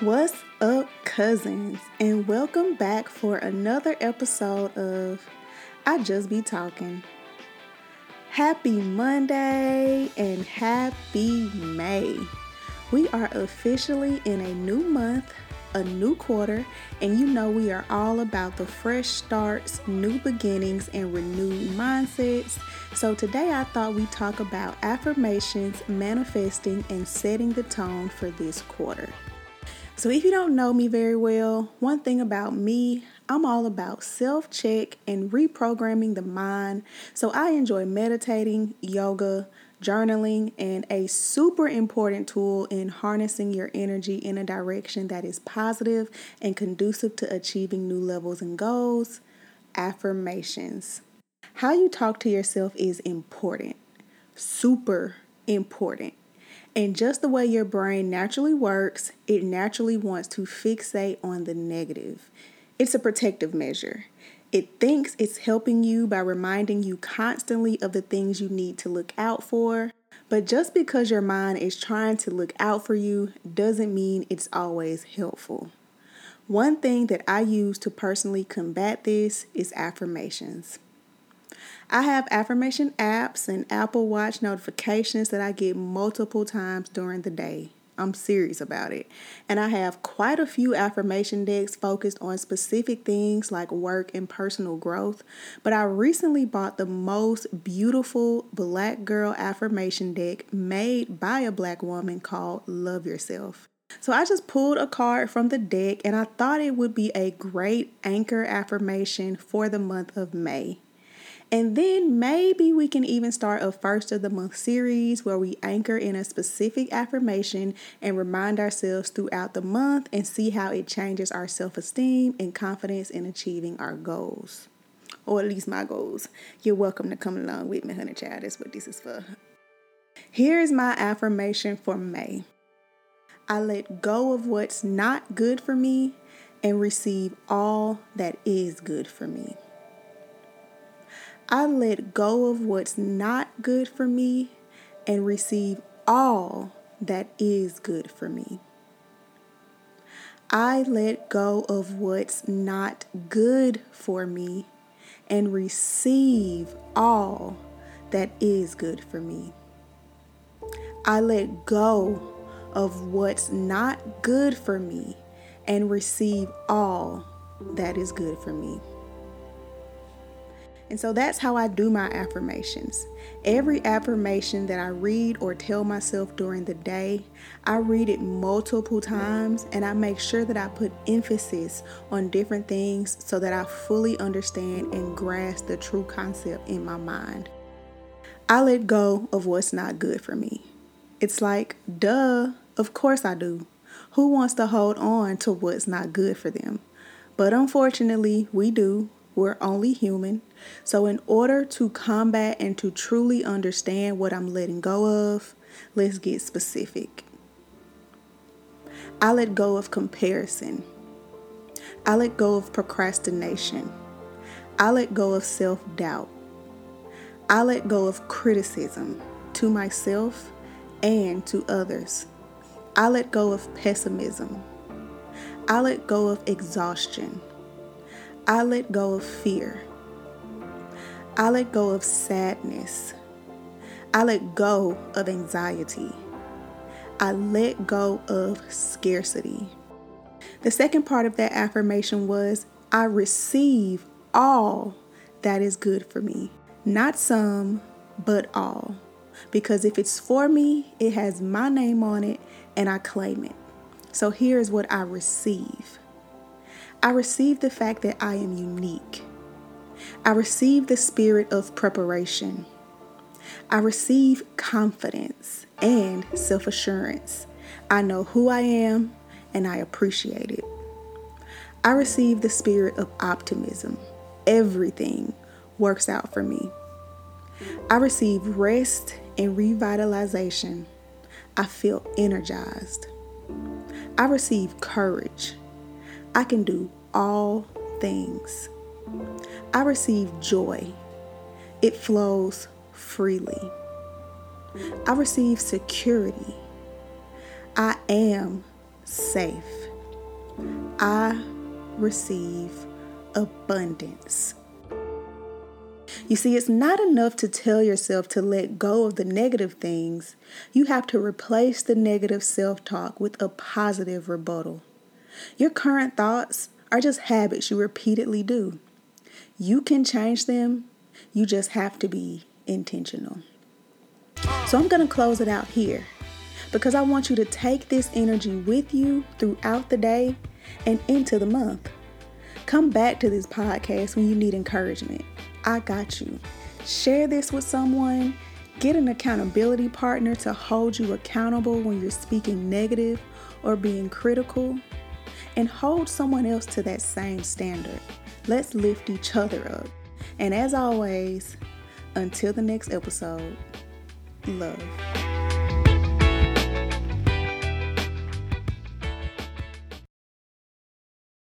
What's up, cousins? And welcome back for another episode of I Just Be Talking. Happy Monday and happy May. We are officially in a new month, a new quarter, and you know we are all about the fresh starts, new beginnings, and renewed mindsets. So today I thought we'd talk about affirmations, manifesting, and setting the tone for this quarter. So, if you don't know me very well, one thing about me, I'm all about self check and reprogramming the mind. So, I enjoy meditating, yoga, journaling, and a super important tool in harnessing your energy in a direction that is positive and conducive to achieving new levels and goals affirmations. How you talk to yourself is important, super important. And just the way your brain naturally works, it naturally wants to fixate on the negative. It's a protective measure. It thinks it's helping you by reminding you constantly of the things you need to look out for. But just because your mind is trying to look out for you doesn't mean it's always helpful. One thing that I use to personally combat this is affirmations. I have affirmation apps and Apple Watch notifications that I get multiple times during the day. I'm serious about it. And I have quite a few affirmation decks focused on specific things like work and personal growth. But I recently bought the most beautiful black girl affirmation deck made by a black woman called Love Yourself. So I just pulled a card from the deck and I thought it would be a great anchor affirmation for the month of May. And then maybe we can even start a first of the month series where we anchor in a specific affirmation and remind ourselves throughout the month and see how it changes our self esteem and confidence in achieving our goals. Or at least my goals. You're welcome to come along with me, honey child. That's what this is for. Here's my affirmation for May I let go of what's not good for me and receive all that is good for me. I let go of what's not good for me and receive all that is good for me. I let go of what's not good for me and receive all that is good for me. I let go of what's not good for me and receive all that is good for me. And so that's how I do my affirmations. Every affirmation that I read or tell myself during the day, I read it multiple times and I make sure that I put emphasis on different things so that I fully understand and grasp the true concept in my mind. I let go of what's not good for me. It's like, duh, of course I do. Who wants to hold on to what's not good for them? But unfortunately, we do. We're only human. So, in order to combat and to truly understand what I'm letting go of, let's get specific. I let go of comparison. I let go of procrastination. I let go of self doubt. I let go of criticism to myself and to others. I let go of pessimism. I let go of exhaustion. I let go of fear. I let go of sadness. I let go of anxiety. I let go of scarcity. The second part of that affirmation was I receive all that is good for me. Not some, but all. Because if it's for me, it has my name on it and I claim it. So here's what I receive I receive the fact that I am unique. I receive the spirit of preparation. I receive confidence and self assurance. I know who I am and I appreciate it. I receive the spirit of optimism. Everything works out for me. I receive rest and revitalization. I feel energized. I receive courage. I can do all things. I receive joy. It flows freely. I receive security. I am safe. I receive abundance. You see, it's not enough to tell yourself to let go of the negative things. You have to replace the negative self talk with a positive rebuttal. Your current thoughts are just habits you repeatedly do. You can change them, you just have to be intentional. So I'm going to close it out here because I want you to take this energy with you throughout the day and into the month. Come back to this podcast when you need encouragement. I got you. Share this with someone. Get an accountability partner to hold you accountable when you're speaking negative or being critical. And hold someone else to that same standard. Let's lift each other up. And as always, until the next episode, love.